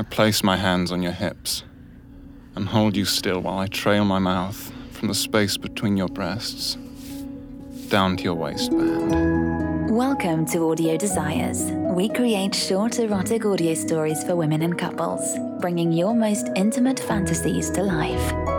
I place my hands on your hips and hold you still while I trail my mouth from the space between your breasts down to your waistband. Welcome to Audio Desires. We create short erotic audio stories for women and couples, bringing your most intimate fantasies to life.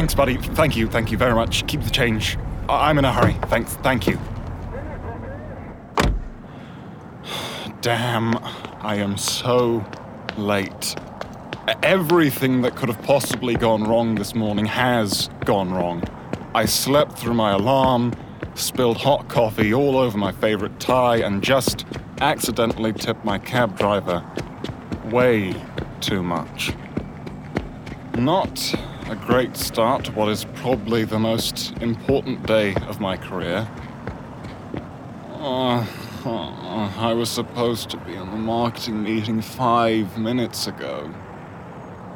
Thanks, buddy. Thank you. Thank you very much. Keep the change. I- I'm in a hurry. Thanks. Thank you. Damn, I am so late. Everything that could have possibly gone wrong this morning has gone wrong. I slept through my alarm, spilled hot coffee all over my favorite tie, and just accidentally tipped my cab driver way too much. Not a great start to what is probably the most important day of my career. Uh, uh, I was supposed to be in the marketing meeting five minutes ago.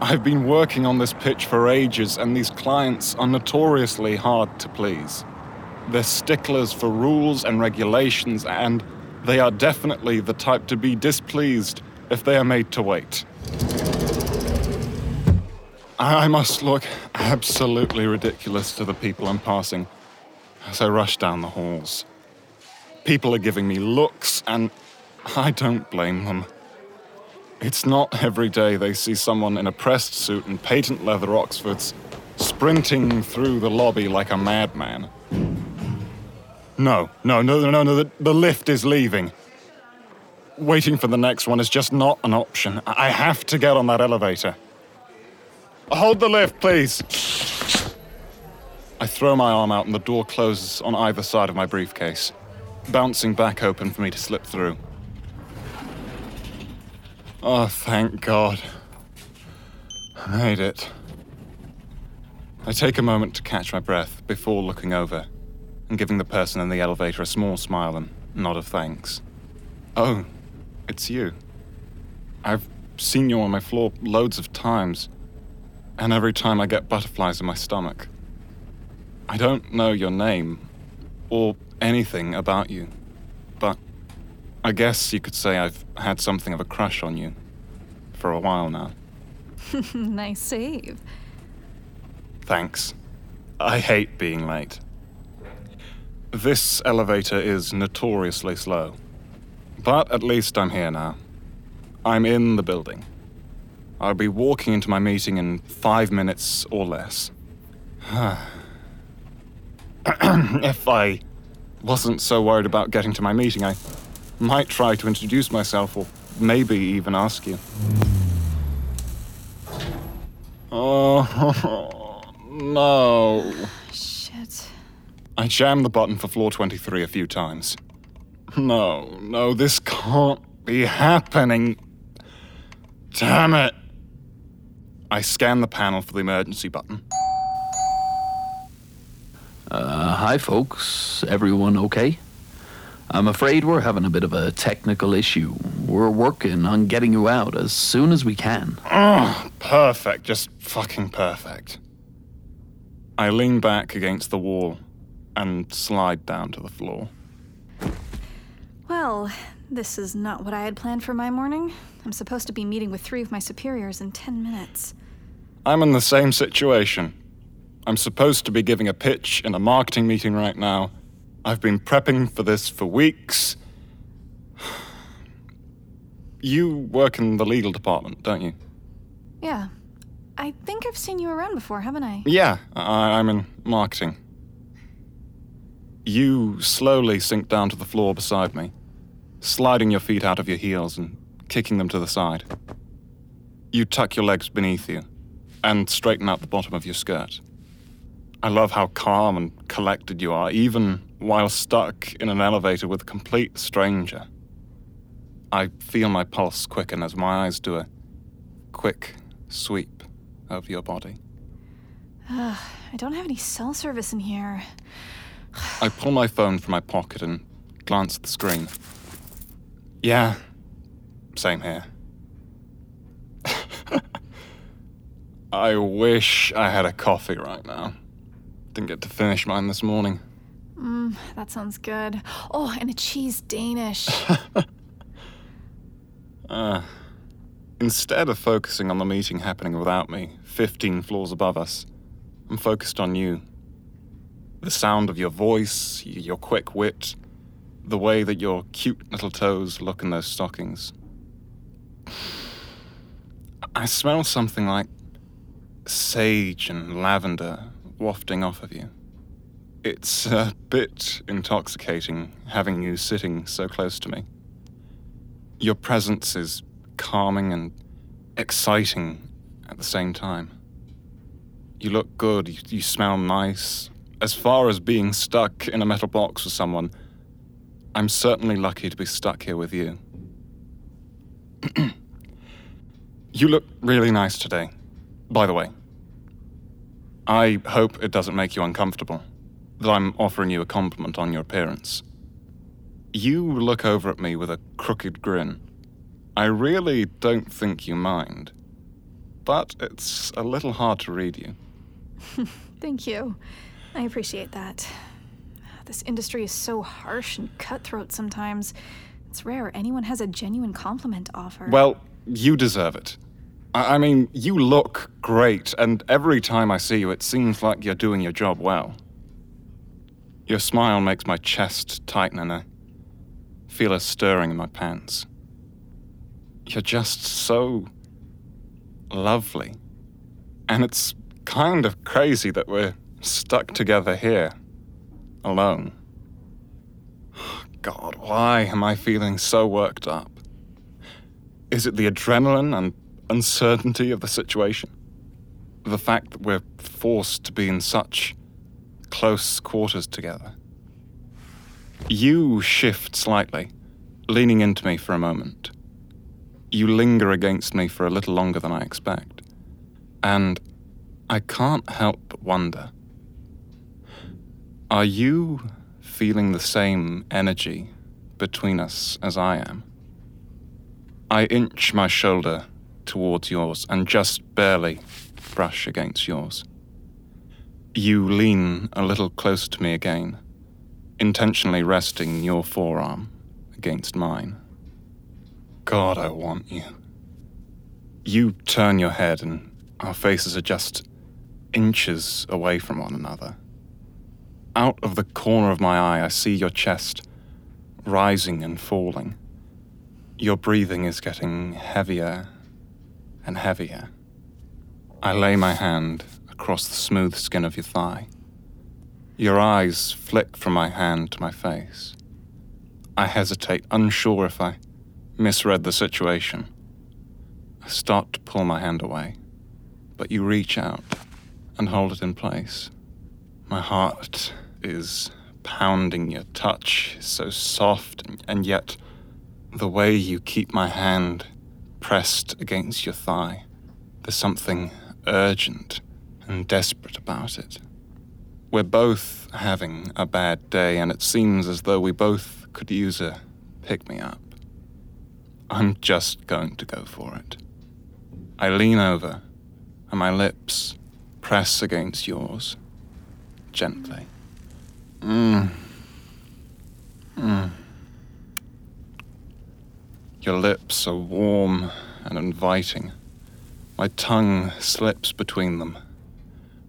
I've been working on this pitch for ages, and these clients are notoriously hard to please. They're sticklers for rules and regulations, and they are definitely the type to be displeased if they are made to wait. I must look absolutely ridiculous to the people I'm passing as I rush down the halls. People are giving me looks, and I don't blame them. It's not every day they see someone in a pressed suit and patent leather Oxfords sprinting through the lobby like a madman. No, no, no, no, no, no, the, the lift is leaving. Waiting for the next one is just not an option. I have to get on that elevator. Hold the lift, please. I throw my arm out and the door closes on either side of my briefcase, bouncing back open for me to slip through. Oh, thank God. I made it. I take a moment to catch my breath before looking over and giving the person in the elevator a small smile and nod of thanks. Oh, it's you. I've seen you on my floor loads of times and every time I get butterflies in my stomach. I don't know your name or anything about you, but I guess you could say I've had something of a crush on you for a while now. nice save. Thanks. I hate being late. This elevator is notoriously slow, but at least I'm here now. I'm in the building. I'll be walking into my meeting in five minutes or less. if I wasn't so worried about getting to my meeting, I might try to introduce myself or maybe even ask you. Oh, no. Shit. I jammed the button for floor 23 a few times. No, no, this can't be happening. Damn it. I scan the panel for the emergency button. Uh, hi, folks. Everyone okay? I'm afraid we're having a bit of a technical issue. We're working on getting you out as soon as we can. Oh, perfect. Just fucking perfect. I lean back against the wall and slide down to the floor. Well, this is not what I had planned for my morning. I'm supposed to be meeting with three of my superiors in 10 minutes. I'm in the same situation. I'm supposed to be giving a pitch in a marketing meeting right now. I've been prepping for this for weeks. You work in the legal department, don't you? Yeah. I think I've seen you around before, haven't I? Yeah, I- I'm in marketing. You slowly sink down to the floor beside me, sliding your feet out of your heels and kicking them to the side. You tuck your legs beneath you and straighten out the bottom of your skirt. I love how calm and collected you are, even while stuck in an elevator with a complete stranger. I feel my pulse quicken as my eyes do a quick sweep over your body. Ugh, I don't have any cell service in here. I pull my phone from my pocket and glance at the screen. Yeah, same here. I wish I had a coffee right now. Didn't get to finish mine this morning. Mmm, that sounds good. Oh, and a cheese Danish. Uh, instead of focusing on the meeting happening without me, 15 floors above us, I'm focused on you. The sound of your voice, your quick wit, the way that your cute little toes look in those stockings. I smell something like sage and lavender wafting off of you. It's a bit intoxicating having you sitting so close to me. Your presence is calming and exciting at the same time. You look good, you, you smell nice. As far as being stuck in a metal box with someone, I'm certainly lucky to be stuck here with you. you look really nice today, by the way. I hope it doesn't make you uncomfortable that I'm offering you a compliment on your appearance. You look over at me with a crooked grin. I really don't think you mind, but it's a little hard to read you. Thank you. I appreciate that. This industry is so harsh and cutthroat sometimes. It's rare anyone has a genuine compliment to offer. Well, you deserve it. I, I mean, you look great, and every time I see you, it seems like you're doing your job well. Your smile makes my chest tighten, and I feel a stirring in my pants. You're just so lovely. And it's kind of crazy that we're stuck together here, alone. God, why am I feeling so worked up? Is it the adrenaline and uncertainty of the situation? The fact that we're forced to be in such close quarters together? You shift slightly, leaning into me for a moment. You linger against me for a little longer than I expect. And I can't help but wonder are you feeling the same energy between us as I am? I inch my shoulder towards yours and just barely brush against yours. You lean a little closer to me again, intentionally resting your forearm against mine. God, I want you. You turn your head, and our faces are just inches away from one another. Out of the corner of my eye, I see your chest rising and falling. Your breathing is getting heavier and heavier. I lay my hand across the smooth skin of your thigh. Your eyes flick from my hand to my face. I hesitate, unsure if I misread the situation. I start to pull my hand away, but you reach out and hold it in place. My heart is pounding. Your touch is so soft, and, and yet the way you keep my hand pressed against your thigh, there's something urgent and desperate about it. We're both having a bad day, and it seems as though we both could use a pick me up. I'm just going to go for it. I lean over, and my lips press against yours, gently. Mmm. Mmm. Your lips are warm and inviting. My tongue slips between them,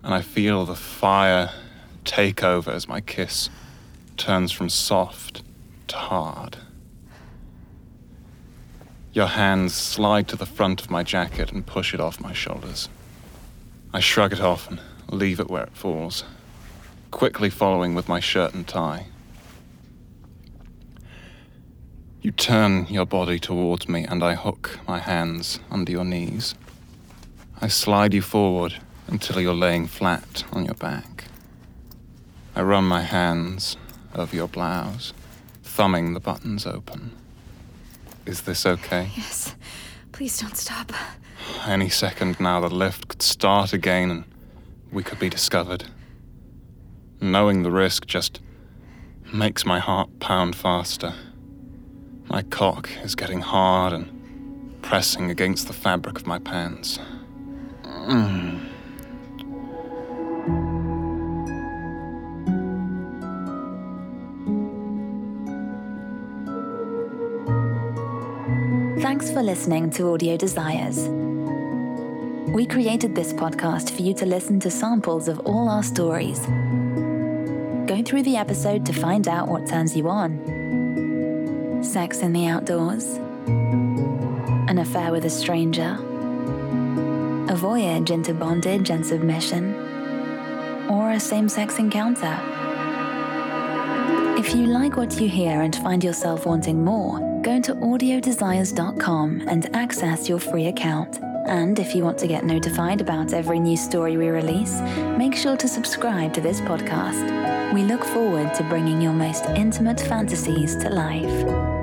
and I feel the fire take over as my kiss turns from soft to hard. Your hands slide to the front of my jacket and push it off my shoulders. I shrug it off and leave it where it falls, quickly following with my shirt and tie. You turn your body towards me, and I hook my hands under your knees. I slide you forward until you're laying flat on your back. I run my hands over your blouse, thumbing the buttons open. Is this okay? Yes. Please don't stop. Any second now, the lift could start again and we could be discovered. Knowing the risk just makes my heart pound faster. My cock is getting hard and pressing against the fabric of my pants. Mm. Thanks for listening to Audio Desires. We created this podcast for you to listen to samples of all our stories. Go through the episode to find out what turns you on sex in the outdoors, an affair with a stranger, a voyage into bondage and submission, or a same sex encounter. If you like what you hear and find yourself wanting more, go to audiodesires.com and access your free account. And if you want to get notified about every new story we release, make sure to subscribe to this podcast. We look forward to bringing your most intimate fantasies to life.